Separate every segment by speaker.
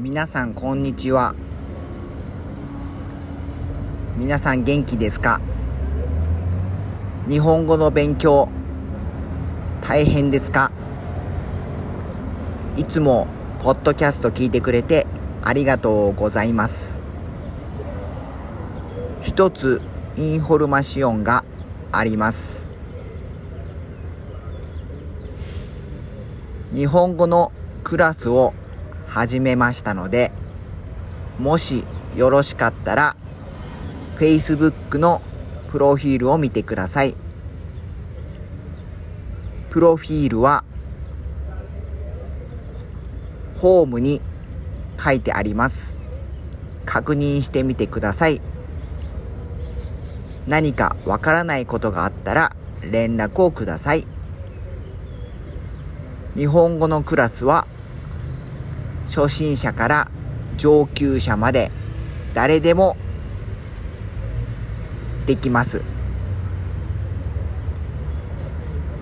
Speaker 1: 皆さんこんにちは。皆さん元気ですか？日本語の勉強大変ですか？いつもポッドキャスト聞いてくれてありがとうございます。一つインフォルマシオンがあります。日本語のクラスを始めましたので、もしよろしかったら、Facebook のプロフィールを見てください。プロフィールは、ホームに書いてあります。確認してみてください。何かわからないことがあったら連絡をください。日本語のクラスは初心者から上級者まで誰でもできます。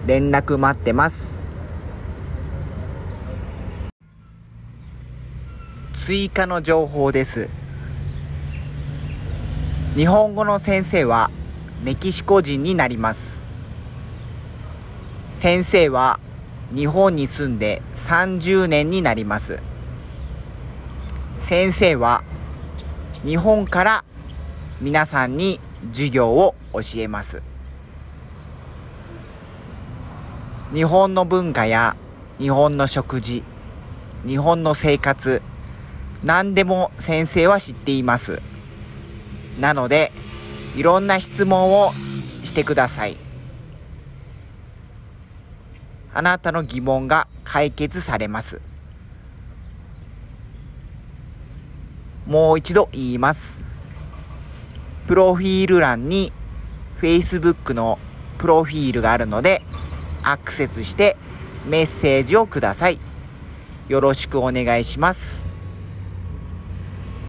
Speaker 1: 連絡待ってます。追加の情報です。日本語の先生はメキシコ人になります。先生は日本に住んで30年になります。先生は日本から皆さんに授業を教えます。日本の文化や日本の食事、日本の生活、何でも先生は知っています。なので、いろんな質問をしてください。あなたの疑問が解決されます。もう一度言います。プロフィール欄に Facebook のプロフィールがあるのでアクセスしてメッセージをください。よろしくお願いします。